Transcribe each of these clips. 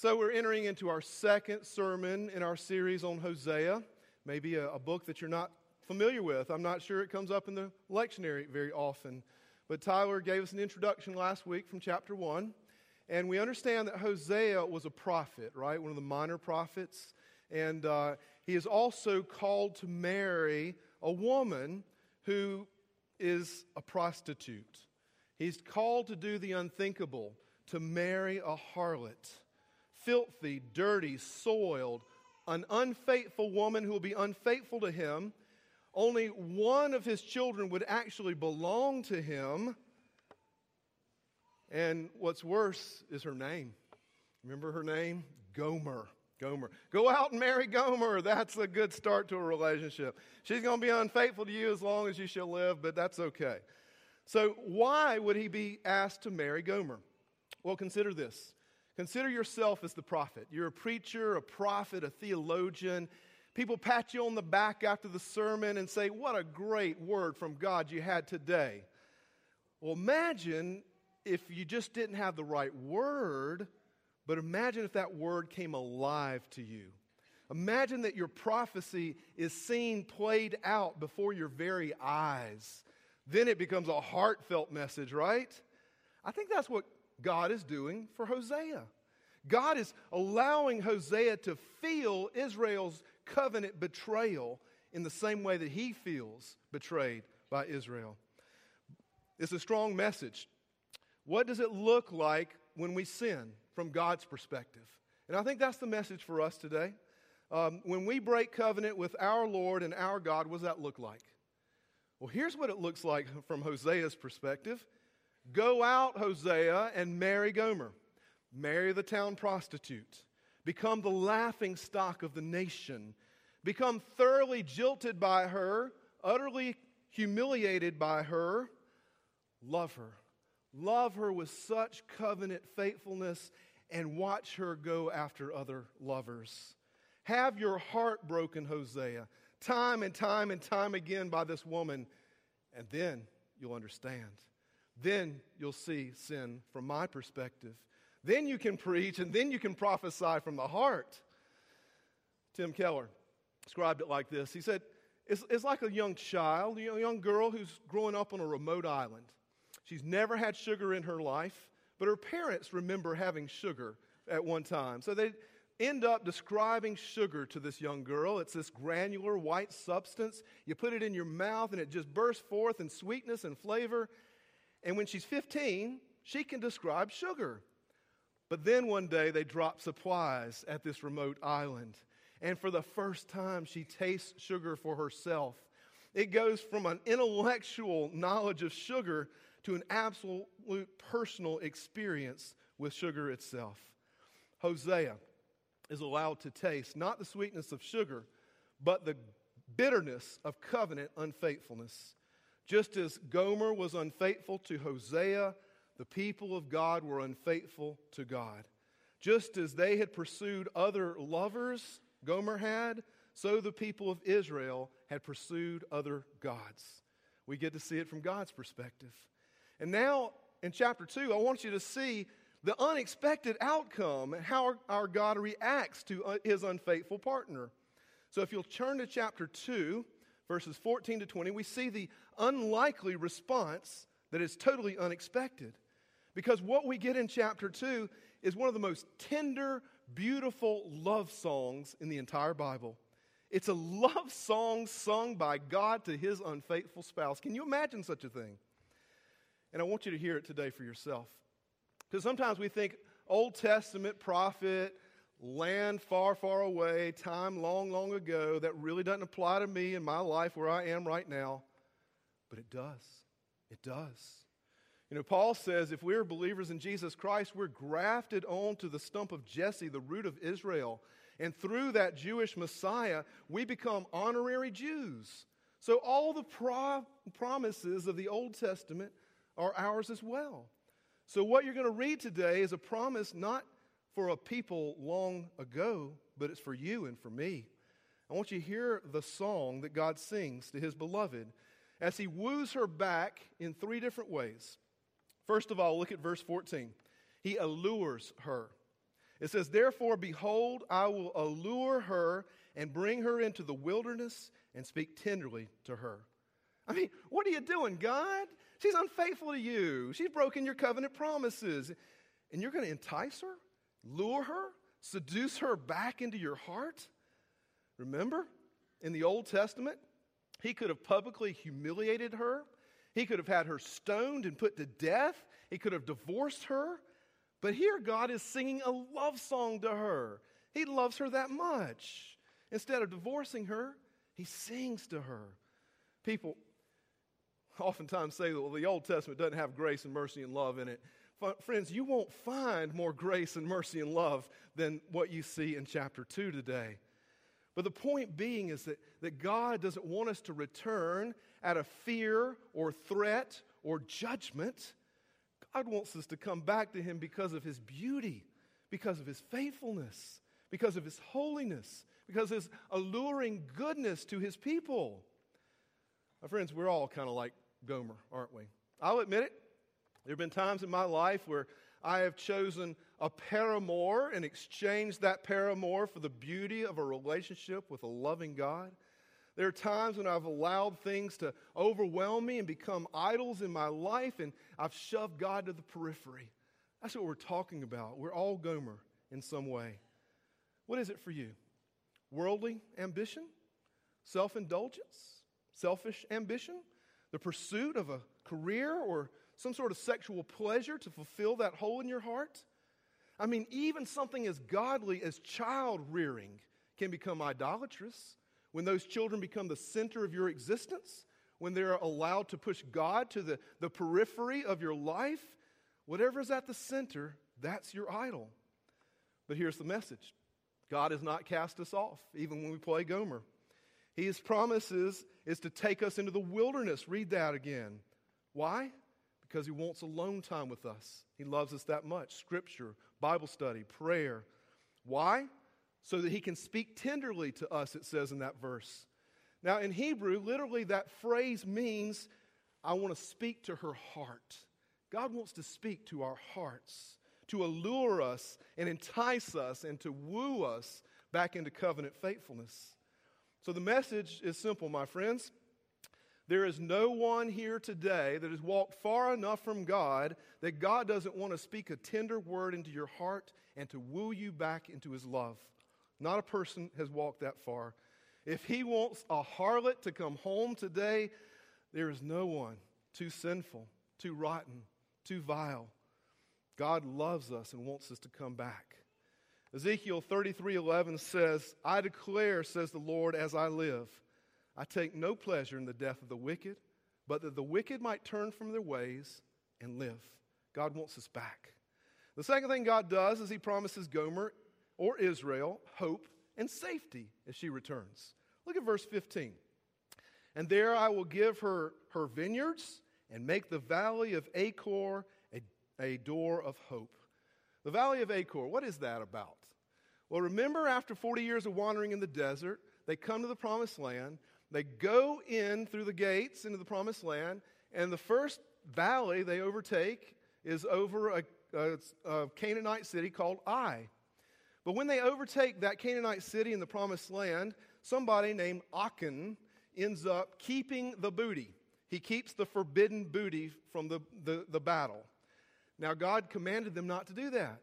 So, we're entering into our second sermon in our series on Hosea, maybe a, a, book that you're not familiar with. I'm not sure it comes up in the lectionary very often. But Tyler gave us an introduction last week from chapter 1. And we understand that Hosea was a prophet, right? One of the minor prophets. And uh, he is also called to marry a woman who is a prostitute. He's called to do the unthinkable, to marry a harlot filthy, dirty, soiled, an unfaithful woman who will be unfaithful to him. Only one of his children would actually belong to him. And what's worse is her name. Remember her name? Gomer. Gomer. Go out and marry Gomer. That's a good start to a relationship. She's going to be unfaithful to you as long as you shall live, but that's okay. So, why would he be asked to marry Gomer? Well, consider this Consider yourself as the prophet. You're a preacher, a prophet, a theologian. People pat you on the back after the sermon and say, What a great word from God you had today. Well, imagine if you just didn't have the right word, but imagine if that word came alive to you. Imagine that your prophecy is seen played out before your very eyes. Then it becomes a heartfelt message, right? I think that's what God is doing for Hosea. God is allowing Hosea to feel Israel's covenant betrayal in the same way that he feels betrayed by Israel. It's a strong message. What does it look like when we sin from God's perspective? And I think that's the message for us today. Um, when we break covenant with our Lord and our God, what does that look like? Well, here's what it looks like from Hosea's perspective Go out, Hosea, and marry Gomer. Marry the town prostitute. Become the laughing stock of the nation. Become thoroughly jilted by her, utterly humiliated by her. Love her. Love her with such covenant faithfulness and watch her go after other lovers. Have your heart broken, Hosea, time and time and time again by this woman, and then you'll understand. Then you'll see sin from my perspective. Then you can preach and then you can prophesy from the heart. Tim Keller described it like this He said, It's, it's like a young child, a young girl who's growing up on a remote island. She's never had sugar in her life, but her parents remember having sugar at one time. So they end up describing sugar to this young girl. It's this granular white substance. You put it in your mouth and it just bursts forth in sweetness and flavor. And when she's 15, she can describe sugar. But then one day they drop supplies at this remote island. And for the first time, she tastes sugar for herself. It goes from an intellectual knowledge of sugar to an absolute personal experience with sugar itself. Hosea is allowed to taste not the sweetness of sugar, but the bitterness of covenant unfaithfulness. Just as Gomer was unfaithful to Hosea, the people of God were unfaithful to God. Just as they had pursued other lovers, Gomer had, so the people of Israel had pursued other gods. We get to see it from God's perspective. And now in chapter 2, I want you to see the unexpected outcome and how our, God reacts to uh, his unfaithful partner. So if you'll turn to chapter 2, verses 14 to 20, we see the unlikely response that is totally unexpected. Because what we get in chapter 2 is one of the most tender, beautiful love songs in the entire Bible. It's a love song sung by God to his unfaithful spouse. Can you imagine such a thing? And I want you to hear it today for yourself. Because sometimes we think Old Testament prophet, land far, far away, time long, long ago that really doesn't apply to me in my life where I am right now. But it does. It does. You know, Paul says if we're believers in Jesus Christ, we're grafted onto the stump of Jesse, the root of Israel. And through that Jewish Messiah, we become honorary Jews. So all the pro- promises of the Old Testament are ours as well. So what you're going to read today is a promise not for a people long ago, but it's for you and for me. I want you to hear the song that God sings to his beloved as he woos her back in three different ways. First of all, look at verse 14. He allures her. It says, Therefore, behold, I will allure her and bring her into the wilderness and speak tenderly to her. I mean, what are you doing, God? She's unfaithful to you. She's broken your covenant promises. And you're going to entice her, lure her, seduce her back into your heart? Remember, in the Old Testament, he could have publicly humiliated her. He could have had her stoned and put to death. He could have divorced her. But here, God is singing a love song to her. He loves her that much. Instead of divorcing her, he sings to her. People oftentimes say that well, the Old Testament doesn't have grace and mercy and love in it. Friends, you won't find more grace and mercy and love than what you see in chapter 2 today. But the point being is that, that God doesn't want us to return out of fear or threat or judgment. God wants us to come back to Him because of His beauty, because of His faithfulness, because of His holiness, because of His alluring goodness to His people. My friends, we're all kind of like Gomer, aren't we? I'll admit it. There have been times in my life where I have chosen a paramour and exchanged that paramour for the beauty of a relationship with a loving God. There are times when I've allowed things to overwhelm me and become idols in my life, and I've shoved God to the periphery. That's what we're talking about. We're all Gomer in some way. What is it for you? Worldly ambition? Self indulgence? Selfish ambition? The pursuit of a career or some sort of sexual pleasure to fulfill that hole in your heart? I mean, even something as godly as child rearing can become idolatrous when those children become the center of your existence, when they're allowed to push God to the, the periphery of your life. Whatever is at the center, that's your idol. But here's the message God has not cast us off, even when we play Gomer. His promises is to take us into the wilderness. Read that again. Why? Because he wants alone time with us. He loves us that much. Scripture, Bible study, prayer. Why? So that he can speak tenderly to us, it says in that verse. Now, in Hebrew, literally that phrase means, I want to speak to her heart. God wants to speak to our hearts, to allure us and entice us and to woo us back into covenant faithfulness. So the message is simple, my friends. There is no one here today that has walked far enough from God that God doesn't want to speak a tender word into your heart and to woo you back into his love. Not a person has walked that far. If he wants a harlot to come home today, there is no one too sinful, too rotten, too vile. God loves us and wants us to come back. Ezekiel 33:11 says, "I declare, says the Lord, as I live, I take no pleasure in the death of the wicked, but that the wicked might turn from their ways and live. God wants us back. The second thing God does is He promises Gomer or Israel hope and safety as she returns. Look at verse 15. And there I will give her her vineyards and make the valley of Achor a, a door of hope. The valley of Achor, what is that about? Well, remember after 40 years of wandering in the desert, they come to the promised land. They go in through the gates into the promised land, and the first valley they overtake is over a, a, a Canaanite city called Ai. But when they overtake that Canaanite city in the promised land, somebody named Achan ends up keeping the booty. He keeps the forbidden booty from the, the, the battle. Now, God commanded them not to do that.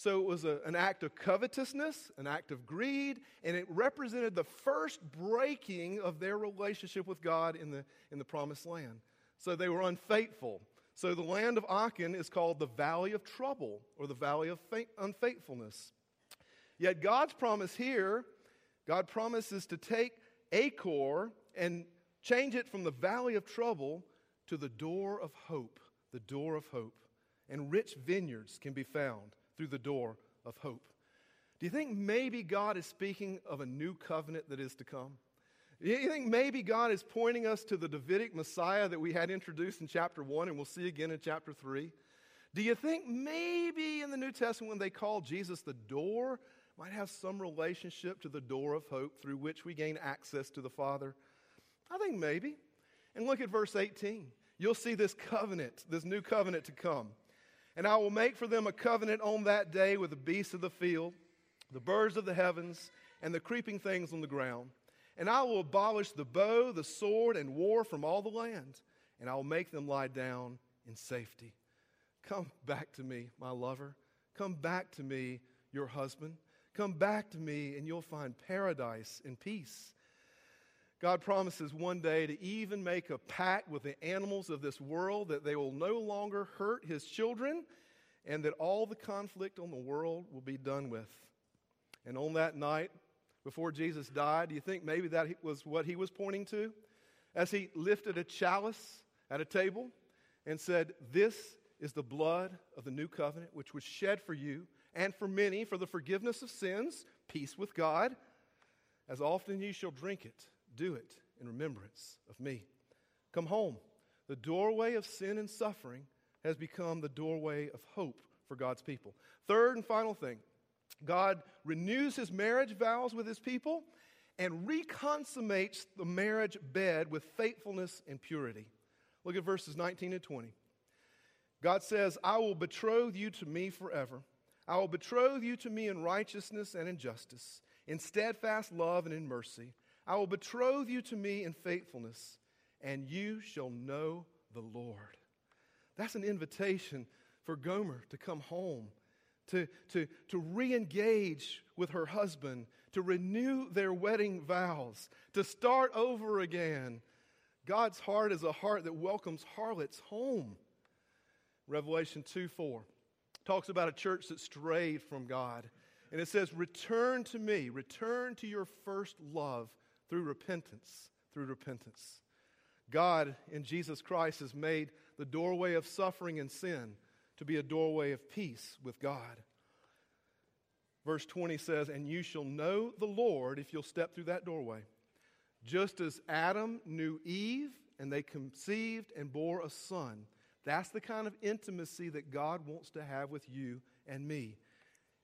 So it was a, an act of covetousness, an act of greed, and it represented the first breaking of their relationship with God in the, in the promised land. So they were unfaithful. So the land of Achan is called the Valley of Trouble or the Valley of Unfaithfulness. Yet God's promise here, God promises to take Achor and change it from the Valley of Trouble to the door of hope, the door of hope. And rich vineyards can be found through the door of hope. Do you think maybe God is speaking of a new covenant that is to come? Do you think maybe God is pointing us to the Davidic Messiah that we had introduced in chapter 1 and we'll see again in chapter 3? Do you think maybe in the New Testament when they call Jesus the door might have some relationship to the door of hope through which we gain access to the Father? I think maybe. And look at verse 18. You'll see this covenant, this new covenant to come. And I will make for them a covenant on that day with the beasts of the field, the birds of the heavens, and the creeping things on the ground. And I will abolish the bow, the sword, and war from all the land, and I will make them lie down in safety. Come back to me, my lover. Come back to me, your husband. Come back to me, and you'll find paradise and peace. God promises one day to even make a pact with the animals of this world that they will no longer hurt his children and that all the conflict on the world will be done with. And on that night, before Jesus died, do you think maybe that was what he was pointing to? As he lifted a chalice at a table and said, This is the blood of the new covenant, which was shed for you and for many for the forgiveness of sins, peace with God. As often you shall drink it do it in remembrance of me. Come home. The doorway of sin and suffering has become the doorway of hope for God's people. Third and final thing God renews his marriage vows with his people and reconsummates the marriage bed with faithfulness and purity. Look at verses 19 and 20. God says, I will betroth you to me forever. I will betroth you to me in righteousness and in justice, in steadfast love and in mercy. I will betroth you to me in faithfulness, and you shall know the Lord. That's an invitation for Gomer to come home, to, to, to re engage with her husband, to renew their wedding vows, to start over again. God's heart is a heart that welcomes harlots home. Revelation 2 4 talks about a church that strayed from God. And it says, Return to me, return to your first love through repentance, through repentance. God in Jesus Christ has made the doorway of suffering and sin to be a doorway of peace with God. Verse 20 says, And you shall know the Lord if you'll step through that doorway. Just as Adam knew Eve and they conceived and bore a son. That's the kind of intimacy that God wants to have with you and me.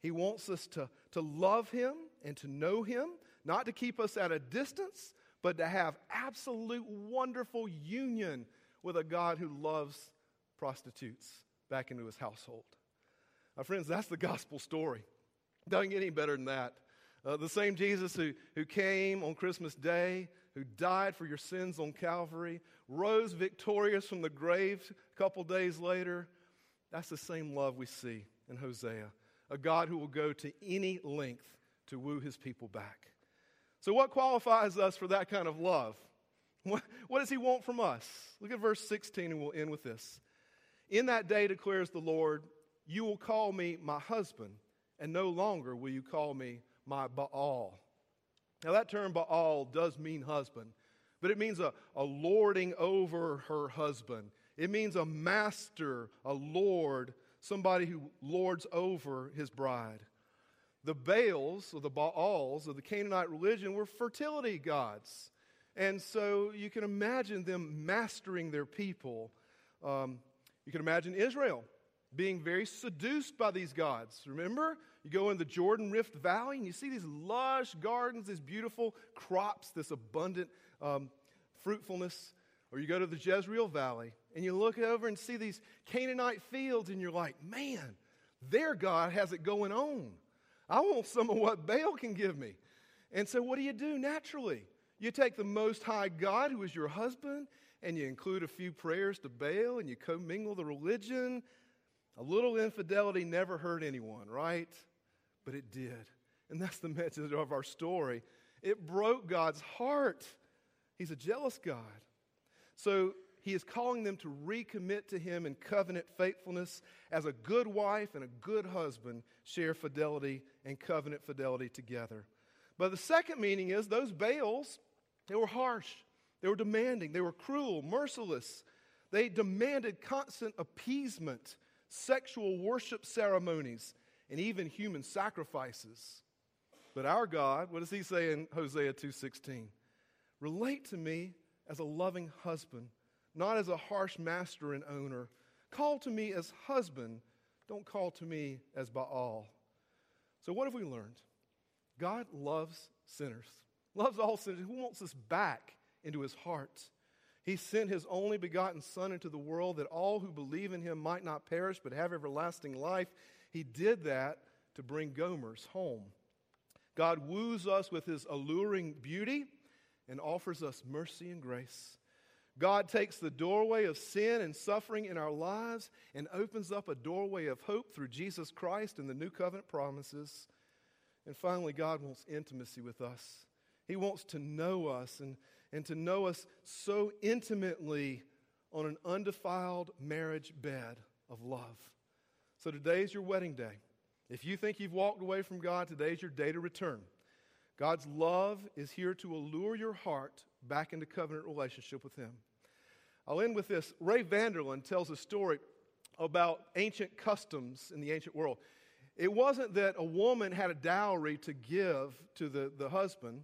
He wants us to, to love Him and to know Him not to keep us at a distance, but to have absolute wonderful union with a God who loves prostitutes back into his household. My friends, that's the gospel story. Doesn't get any better than that. Uh, the same Jesus who, who came on Christmas Day, who died for your sins on Calvary, rose victorious from the grave a couple days later. That's the same love we see in Hosea. A God who will go to any length to woo his people back. So, what qualifies us for that kind of love? What, what, does he want from us? Look at verse 16 and we'll end with this. In that day declares the Lord, you will call me my husband, and no longer will you call me my Baal. Now, that term Baal does mean husband, but it means a, a lording over her husband. It means a master, a lord, somebody who lords over his bride. The Baals, or the Baals of the Canaanite religion, were fertility gods. And so you can imagine them mastering their people. Um, you can imagine Israel being very seduced by these gods. Remember? You go in the Jordan Rift Valley and you see these lush gardens, these beautiful crops, this abundant um, fruitfulness. Or you go to the Jezreel Valley and you look over and see these Canaanite fields and you're like, man, their God has it going on. I want some of what Baal can give me. And so, what do you do naturally? You take the Most High God, who is your husband, and you include a few prayers to Baal, and you commingle the religion. A little infidelity never hurt anyone, right? But it did. And that's the message of our story. It broke God's heart. He's a jealous God. So he is calling them to recommit to him in covenant faithfulness as a good wife and a good husband share fidelity and covenant fidelity together. But the second meaning is those Baals, they were harsh, they were demanding, they were cruel, merciless. They demanded constant appeasement, sexual worship ceremonies, and even human sacrifices. But our God, what does he say in Hosea 2:16? Relate to me as a loving husband not as a harsh master and owner. Call to me as husband, don't call to me as Baal. So, what have we learned? God loves sinners, loves all sinners. He wants us back into his heart. He sent his only begotten Son into the world that all who believe in him might not perish but have everlasting life. He did that to bring Gomers home. God woos us with his alluring beauty and offers us mercy and grace. God takes the doorway of sin and suffering in our lives and opens up a doorway of hope through Jesus Christ and the new covenant promises. And finally, God wants intimacy with us. He wants to know us and, and to know us so intimately on an undefiled marriage bed of love. So today's your wedding day. If you think you've walked away from God, today's your day to return. God's love is here to allure your heart back into covenant relationship with Him. I'll end with this. Ray Vander Laan tells a story about ancient customs in the ancient world. It wasn't that a woman had a dowry to give to the, the husband,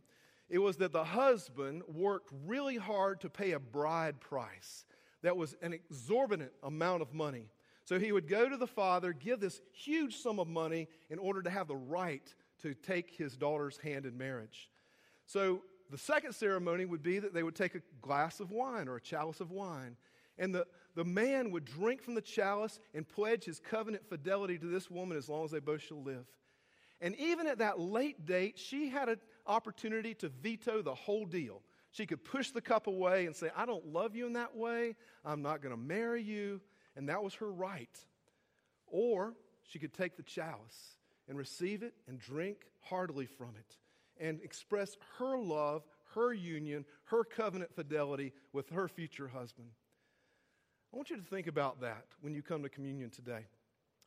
it was that the husband worked really hard to pay a bride price that was an exorbitant amount of money. So he would go to the father, give this huge sum of money in order to have the right to take his daughter's hand in marriage. So the second ceremony would be that they would take a glass of wine or a chalice of wine. And the, the man would drink from the chalice and pledge his covenant fidelity to this woman as long as they both shall live. And even at that late date, she had an opportunity to veto the whole deal. She could push the cup away and say, I don't love you in that way. I'm not going to marry you. And that was her right. Or she could take the chalice and receive it and drink heartily from it and express her love, her union, her covenant fidelity with her future husband. I want you to think about that when you come to communion today.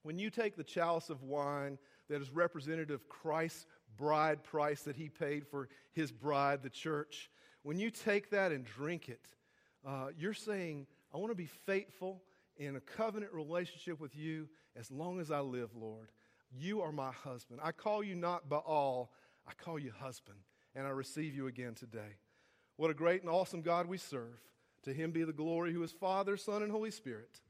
When you take the chalice of wine that is representative of Christ's bride price that he paid for his bride, the church, when you take that and drink it, uh, you're saying, I want to be faithful in a covenant relationship with you as long as I live, Lord. You are my husband. I call you not Baal, I call you husband, and I receive you again today. What a great and awesome God we serve. To him be the glory who is Father, Son, and Holy Spirit